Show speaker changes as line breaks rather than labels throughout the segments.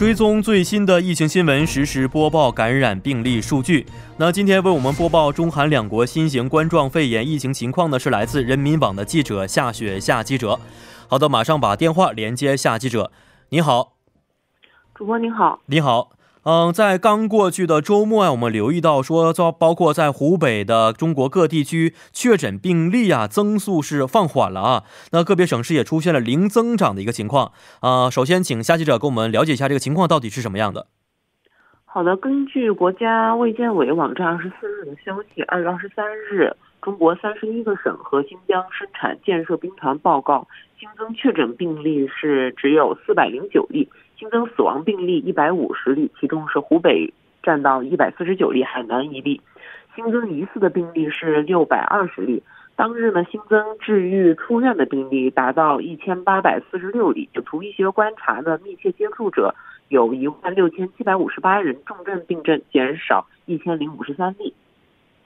追踪最新的疫情新闻，实时播报感染病例数据。那今天为我们播报中韩两国新型冠状肺炎疫情情况的是来自人民网的记者夏雪夏记者。好的，马上把电话连接夏记者。你好，
主播您好，
你好。嗯，在刚过去的周末啊，我们留意到说，包括在湖北的中国各地区确诊病例啊增速是放缓了啊。那个别省市也出现了零增长的一个情况啊。首先，请夏记者给我们了解一下这个情况到底是什么样的。
好的，根据国家卫健委网站二十四日的消息，二月二十三日，中国三十一个省和新疆生产建设兵团报告新增确诊病例是只有四百零九例。新增死亡病例一百五十例，其中是湖北占到一百四十九例，海南一例。新增疑似的病例是六百二十例。当日呢，新增治愈出院的病例达到一千八百四十六例。就除医学观察的密切接触者有一万六千七百五十八人，重症病症减少一千零五十三例。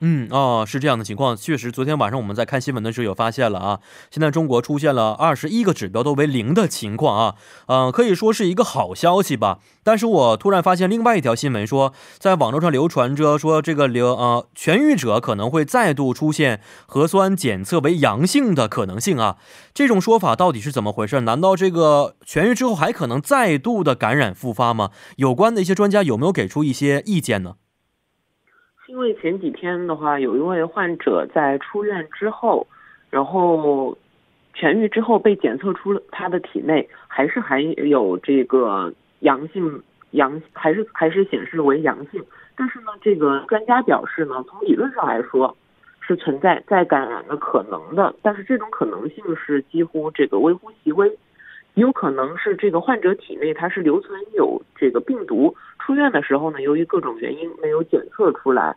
嗯哦，是这样的情况，确实，昨天晚上我们在看新闻的时候有发现了啊。现在中国出现了二十一个指标都为零的情况啊，嗯，可以说是一个好消息吧。但是我突然发现另外一条新闻说，在网络上流传着说这个流呃痊愈者可能会再度出现核酸检测为阳性的可能性啊。这种说法到底是怎么回事？难道这个痊愈之后还可能再度的感染复发吗？有关的一些专家有没有给出一些意见呢？
因为前几天的话，有一位患者在出院之后，然后痊愈之后被检测出了他的体内还是含有这个阳性阳，还是还是显示为阳性。但是呢，这个专家表示呢，从理论上来说是存在再感染的可能的，但是这种可能性是几乎这个微乎其微。有可能是这个患者体内它是留存有这个病毒，出院的时候呢，由于各种原因没有检测出来。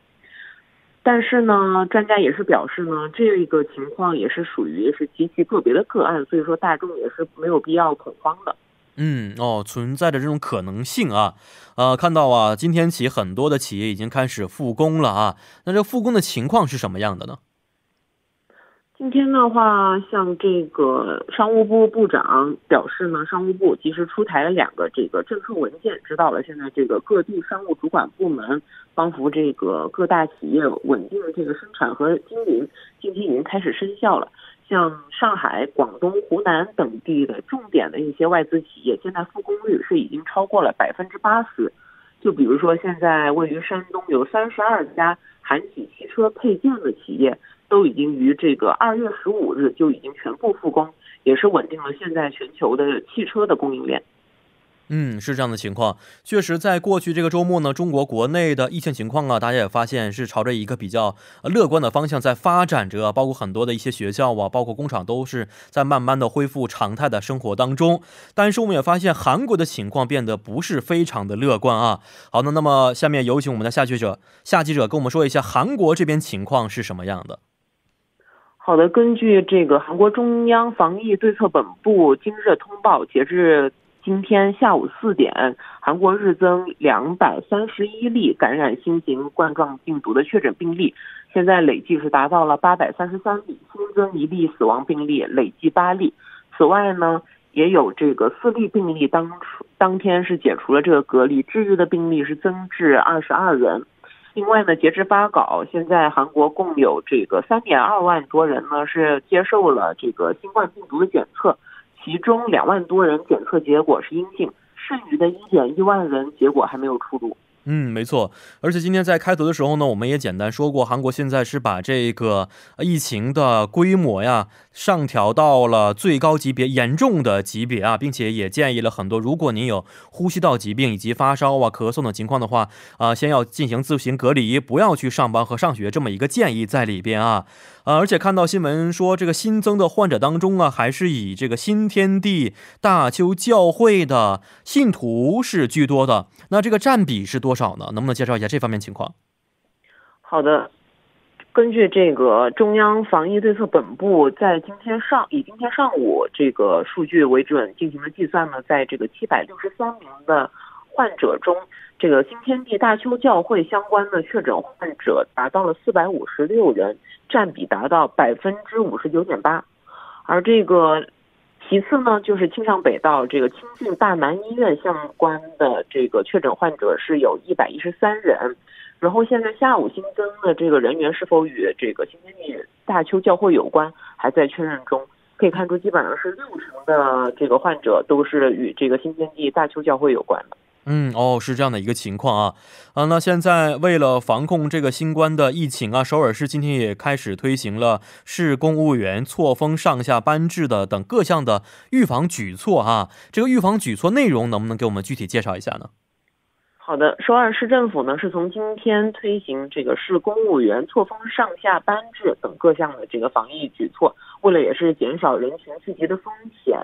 但是呢，专家也是表示呢，这个情况也是属于是极其个别的个案，所以说大众也是没有必要恐慌的。
嗯，哦，存在着这种可能性啊，呃，看到啊，今天起很多的企业已经开始复工了啊，那这复工的情况是什么样的呢？
今天的话，像这个商务部部长表示呢，商务部及时出台了两个这个政策文件，指导了现在这个各地商务主管部门，帮扶这个各大企业稳定这个生产和经营。近期已经开始生效了，像上海、广东、湖南等地的重点的一些外资企业，现在复工率是已经超过了百分之八十。就比如说，现在位于山东有三十二家韩企汽车配件的企业。都已经于这个二月十五日就已经全部复工，也是稳定了现在全球的汽车的供应链。
嗯，是这样的情况。确实，在过去这个周末呢，中国国内的疫情情况啊，大家也发现是朝着一个比较乐观的方向在发展着。包括很多的一些学校啊，包括工厂，都是在慢慢的恢复常态的生活当中。但是，我们也发现韩国的情况变得不是非常的乐观啊。好的，那么下面有请我们的下记者夏记者跟我们说一下韩国这边情况是什么样的。
好的，根据这个韩国中央防疫对策本部今日通报，截至今天下午四点，韩国日增两百三十一例感染新型冠状病毒的确诊病例，现在累计是达到了八百三十三例，新增一例死亡病例，累计八例。此外呢，也有这个四例病例当当天是解除了这个隔离，治愈的病例是增至二十二人。另外呢，截至发稿，现在韩国共有这个三点二万多人呢是接受了这个新冠病毒的检测，其中两万多人检测结果是阴性，剩余的一点一万人结果还没有出炉。
嗯，没错。而且今天在开头的时候呢，我们也简单说过，韩国现在是把这个疫情的规模呀上调到了最高级别、严重的级别啊，并且也建议了很多，如果您有呼吸道疾病以及发烧啊、咳嗽等情况的话，啊，先要进行自行隔离，不要去上班和上学这么一个建议在里边啊。呃，而且看到新闻说，这个新增的患者当中啊，还是以这个新天地大邱教会的信徒是居多的。那这个占比是多少呢？能不能介绍一下这方面情况？
好的，根据这个中央防疫对策本部在今天上以今天上午这个数据为准进行的计算呢，在这个七百六十三名的患者中，这个新天地大邱教会相关的确诊患者达到了四百五十六人。占比达到百分之五十九点八，而这个其次呢，就是庆尚北道这个清境大南医院相关的这个确诊患者是有一百一十三人，然后现在下午新增的这个人员是否与这个新天地大邱教会有关，还在确认中。可以看出，基本上是六成的这个患者都是与这个新天地大邱教会有关的。
嗯，哦，是这样的一个情况啊，啊，那现在为了防控这个新冠的疫情啊，首尔市今天也开始推行了市公务员错峰上下班制的等各项的预防举措啊。这个预防举措内容能不能给我们具体介绍一下呢？
好的，首尔市政府呢是从今天推行这个市公务员错峰上下班制等各项的这个防疫举措，为了也是减少人群聚集的风险，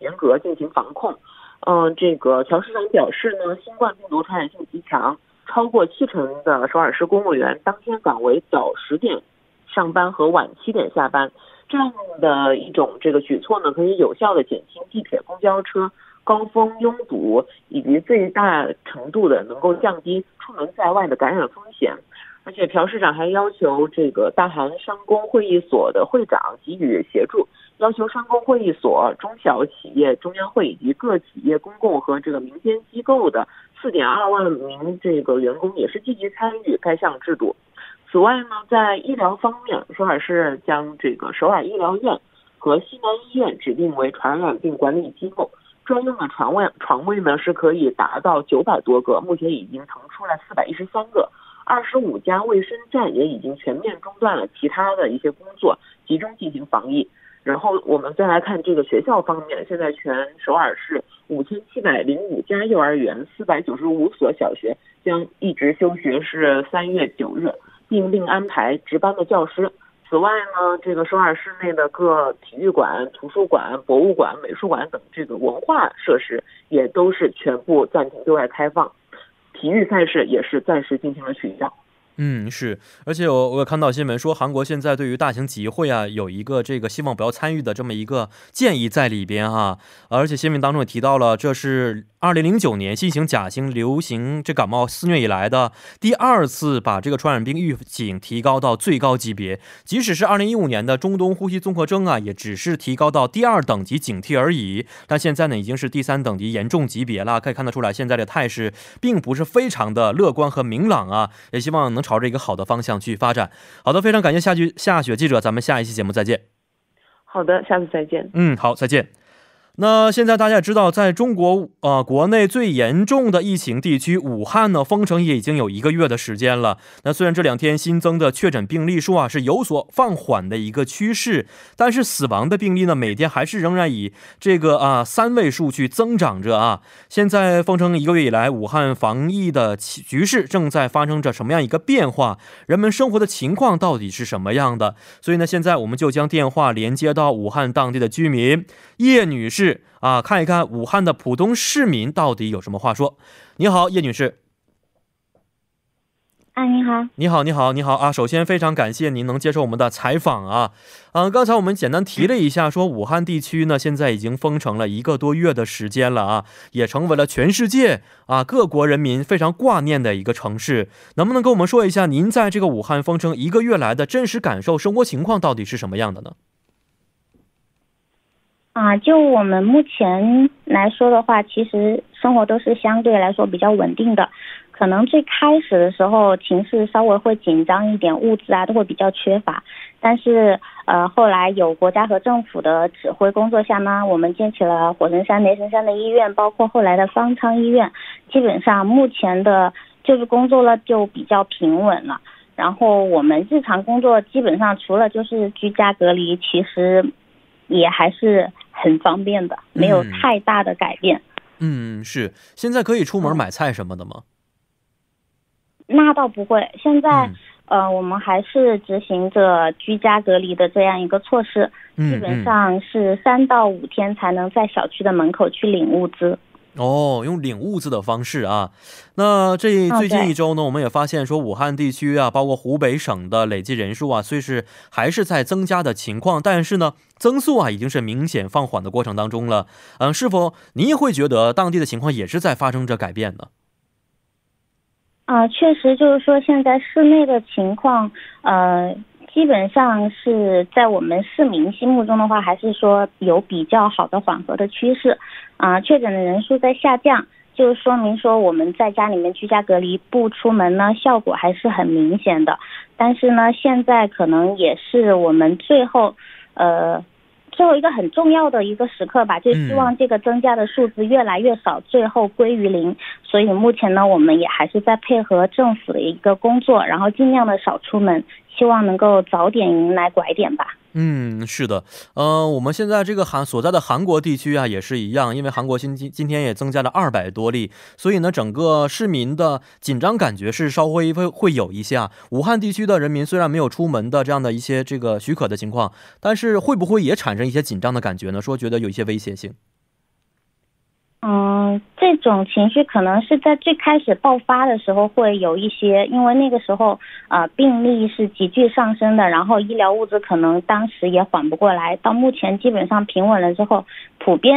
严格进行防控。嗯，这个乔市长表示呢，新冠病毒传染性极强，超过七成的首尔市公务员当天岗位早十点上班和晚七点下班，这样的一种这个举措呢，可以有效的减轻地铁、公交车高峰拥堵，以及最大程度的能够降低出门在外的感染风险。而且朴市长还要求这个大韩商工会议所的会长给予协助。要求商工会议所、中小企业中央会以及各企业公共和这个民间机构的四点二万名这个员工也是积极参与该项制度。此外呢，在医疗方面，首尔市将这个首尔医疗院和西南医院指定为传染病管理机构，专用的床位床位呢是可以达到九百多个，目前已经腾出来四百一十三个。二十五家卫生站也已经全面中断了其他的一些工作，集中进行防疫。然后我们再来看这个学校方面，现在全首尔市五千七百零五家幼儿园、四百九十五所小学将一直休学是三月九日，并另安排值班的教师。此外呢，这个首尔市内的各体育馆、图书馆、博物馆、美术馆等这个文化设施也都是全部暂停对外开放，体育赛事也是暂时进行了取消。
嗯，是，而且我我看到新闻说，韩国现在对于大型集会啊，有一个这个希望不要参与的这么一个建议在里边哈，而且新闻当中也提到了，这是。二零零九年新型甲型流行这感冒肆虐以来的第二次把这个传染病预警提高到最高级别，即使是二零一五年的中东呼吸综合征啊，也只是提高到第二等级警惕而已。但现在呢，已经是第三等级严重级别了。可以看得出来，现在的态势并不是非常的乐观和明朗啊。也希望能朝着一个好的方向去发展。好的，非常感谢夏菊夏雪记者，咱们下一期节目再见。
好的，下次再见。
嗯，好，再见。那现在大家也知道，在中国呃国内最严重的疫情地区武汉呢，封城也已经有一个月的时间了。那虽然这两天新增的确诊病例数啊是有所放缓的一个趋势，但是死亡的病例呢，每天还是仍然以这个啊三位数去增长着啊。现在封城一个月以来，武汉防疫的局势正在发生着什么样一个变化？人们生活的情况到底是什么样的？所以呢，现在我们就将电话连接到武汉当地的居民叶女士。是啊，看一看武汉的普通市民到底有什么话说。你好，叶女士。
啊，你好，
你好，你好，你好啊！首先非常感谢您能接受我们的采访啊。嗯，刚才我们简单提了一下，说武汉地区呢现在已经封城了一个多月的时间了啊，也成为了全世界啊各国人民非常挂念的一个城市。能不能跟我们说一下，您在这个武汉封城一个月来的真实感受、生活情况到底是什么样的呢？
啊，就我们目前来说的话，其实生活都是相对来说比较稳定的。可能最开始的时候情势稍微会紧张一点，物资啊都会比较缺乏。但是呃，后来有国家和政府的指挥工作下呢，我们建起了火神山、雷神山的医院，包括后来的方舱医院。基本上目前的救治工作呢就比较平稳了。然后我们日常工作基本上除了就是居家隔离，其实也还是。很方便的，没有太大的改变。
嗯，是。现在可以出门买菜什么的吗？
那倒不会。现在，呃，我们还是执行着居家隔离的这样一个措施，基本上是三到五天才能在小区的门口去领物资。
哦，用领物资的方式啊，那这最近一周呢，我们也发现说，武汉地区啊，包括湖北省的累计人数啊，虽是还是在增加的情况，但是呢，增速啊，已经是明显放缓的过程当中了。嗯，是否您也会觉得当地的情况也是在发生着改变呢？
啊，确实就是说，现在市内的情况，呃。基本上是在我们市民心目中的话，还是说有比较好的缓和的趋势，啊，确诊的人数在下降，就说明说我们在家里面居家隔离不出门呢，效果还是很明显的。但是呢，现在可能也是我们最后，呃。最后一个很重要的一个时刻吧，就希望这个增加的数字越来越少，最后归于零。所以目前呢，我们也还是在配合政府的一个工作，然后尽量的少出门，希望能够早点迎来拐点吧。
嗯，是的，呃，我们现在这个韩所在的韩国地区啊，也是一样，因为韩国今今今天也增加了二百多例，所以呢，整个市民的紧张感觉是稍微会会有一些啊。武汉地区的人民虽然没有出门的这样的一些这个许可的情况，但是会不会也产生一些紧张的感觉呢？说觉得有一些威胁性。
嗯，这种情绪可能是在最开始爆发的时候会有一些，因为那个时候啊病例是急剧上升的，然后医疗物资可能当时也缓不过来。到目前基本上平稳了之后，普遍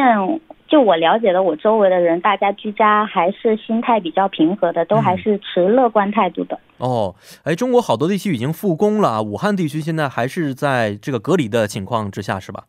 就我了解的，我周围的人，大家居家还是心态比较平和的，都还是持乐观态度的。
哦，哎，中国好多地区已经复工了，武汉地区现在还是在这个隔离的情况之下，是吧？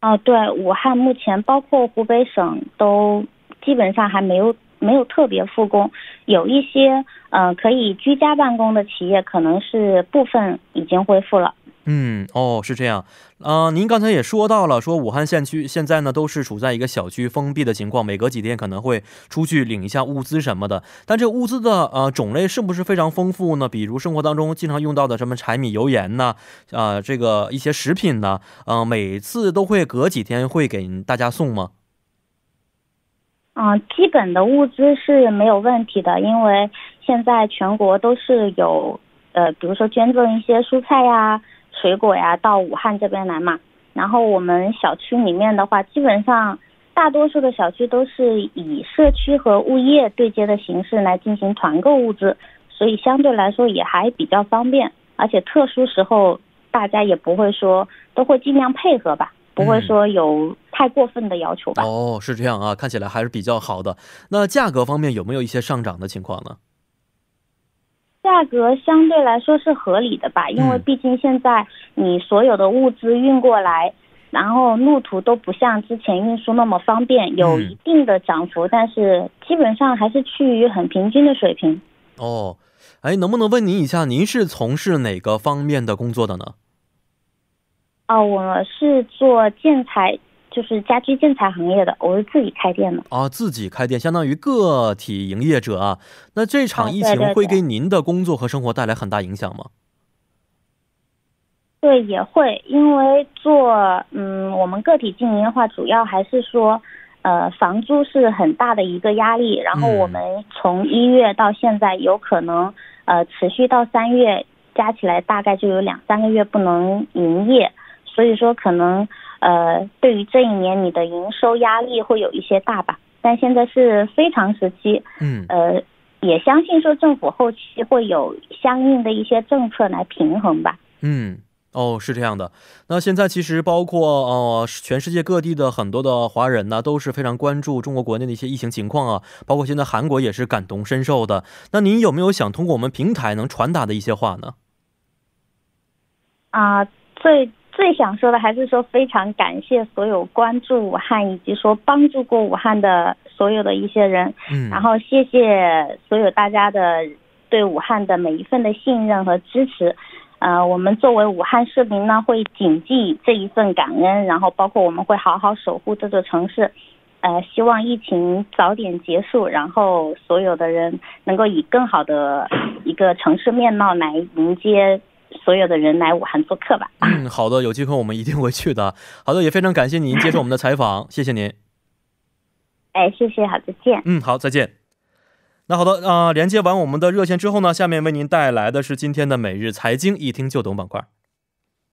哦，对，武汉目前包括湖北省都基本上还没有没有特别复工，有一些呃可以居家办公的企业，可能是部分已经恢复了。
嗯，哦，是这样。呃，您刚才也说到了，说武汉县区现在呢都是处在一个小区封闭的情况，每隔几天可能会出去领一下物资什么的。但这个物资的呃种类是不是非常丰富呢？比如生活当中经常用到的什么柴米油盐呢？啊，这个一些食品呢？嗯，每次都会隔几天会给大家送吗？
嗯，基本的物资是没有问题的，因为现在全国都是有呃，比如说捐赠一些蔬菜呀。水果呀，到武汉这边来嘛。然后我们小区里面的话，基本上大多数的小区都是以社区和物业对接的形式来进行团购物资，所以相对来说也还比较方便。而且特殊时候，大家也不会说都会尽量配合吧，不会说有太过分的要求吧。
哦，是这样啊，看起来还是比较好的。那价格方面有没有一些上涨的情况呢？
价格相对来说是合理的吧，因为毕竟现在你所有的物资运过来，然后路途都不像之前运输那么方便，有一定的涨幅，但是基本上还是趋于很平均的水平。
哦，哎，能不能问您一下，您是从事哪个方面的工作的呢？
哦，我是做建材。就是家居建材行业的，我是自己开店的
啊，自己开店相当于个体营业者啊。那这场疫情会给您的工作和生活带来很大影响吗？
对，也会，因为做嗯，我们个体经营的话，主要还是说，呃，房租是很大的一个压力。然后我们从一月到现在，有可能呃持续到三月，加起来大概就有两三个月不能营业，所以说可能。呃，对于这一年你的营收压力会有一些大吧，但现在是非常时期，嗯，呃，也相信说政府后期会有相应的一些政策来平衡吧。
嗯，哦，是这样的。那现在其实包括呃全世界各地的很多的华人呢，都是非常关注中国国内的一些疫情情况啊，包括现在韩国也是感同身受的。那您有没有想通过我们平台能传达的一些话呢？
啊，最。最想说的还是说非常感谢所有关注武汉以及说帮助过武汉的所有的一些人，嗯，然后谢谢所有大家的对武汉的每一份的信任和支持，呃，我们作为武汉市民呢会谨记这一份感恩，然后包括我们会好好守护这座城市，呃，希望疫情早点结束，然后所有的人能够以更好的一个城市面貌来迎接。所有的人来武汉做客吧。
嗯，好的，有机会我们一定会去的。好的，也非常感谢您接受我们的采访，谢谢您。
哎，谢谢，好，再见。
嗯，好，再见。那好的，啊，连接完我们的热线之后呢，下面为您带来的是今天的每日财经一听就懂板块。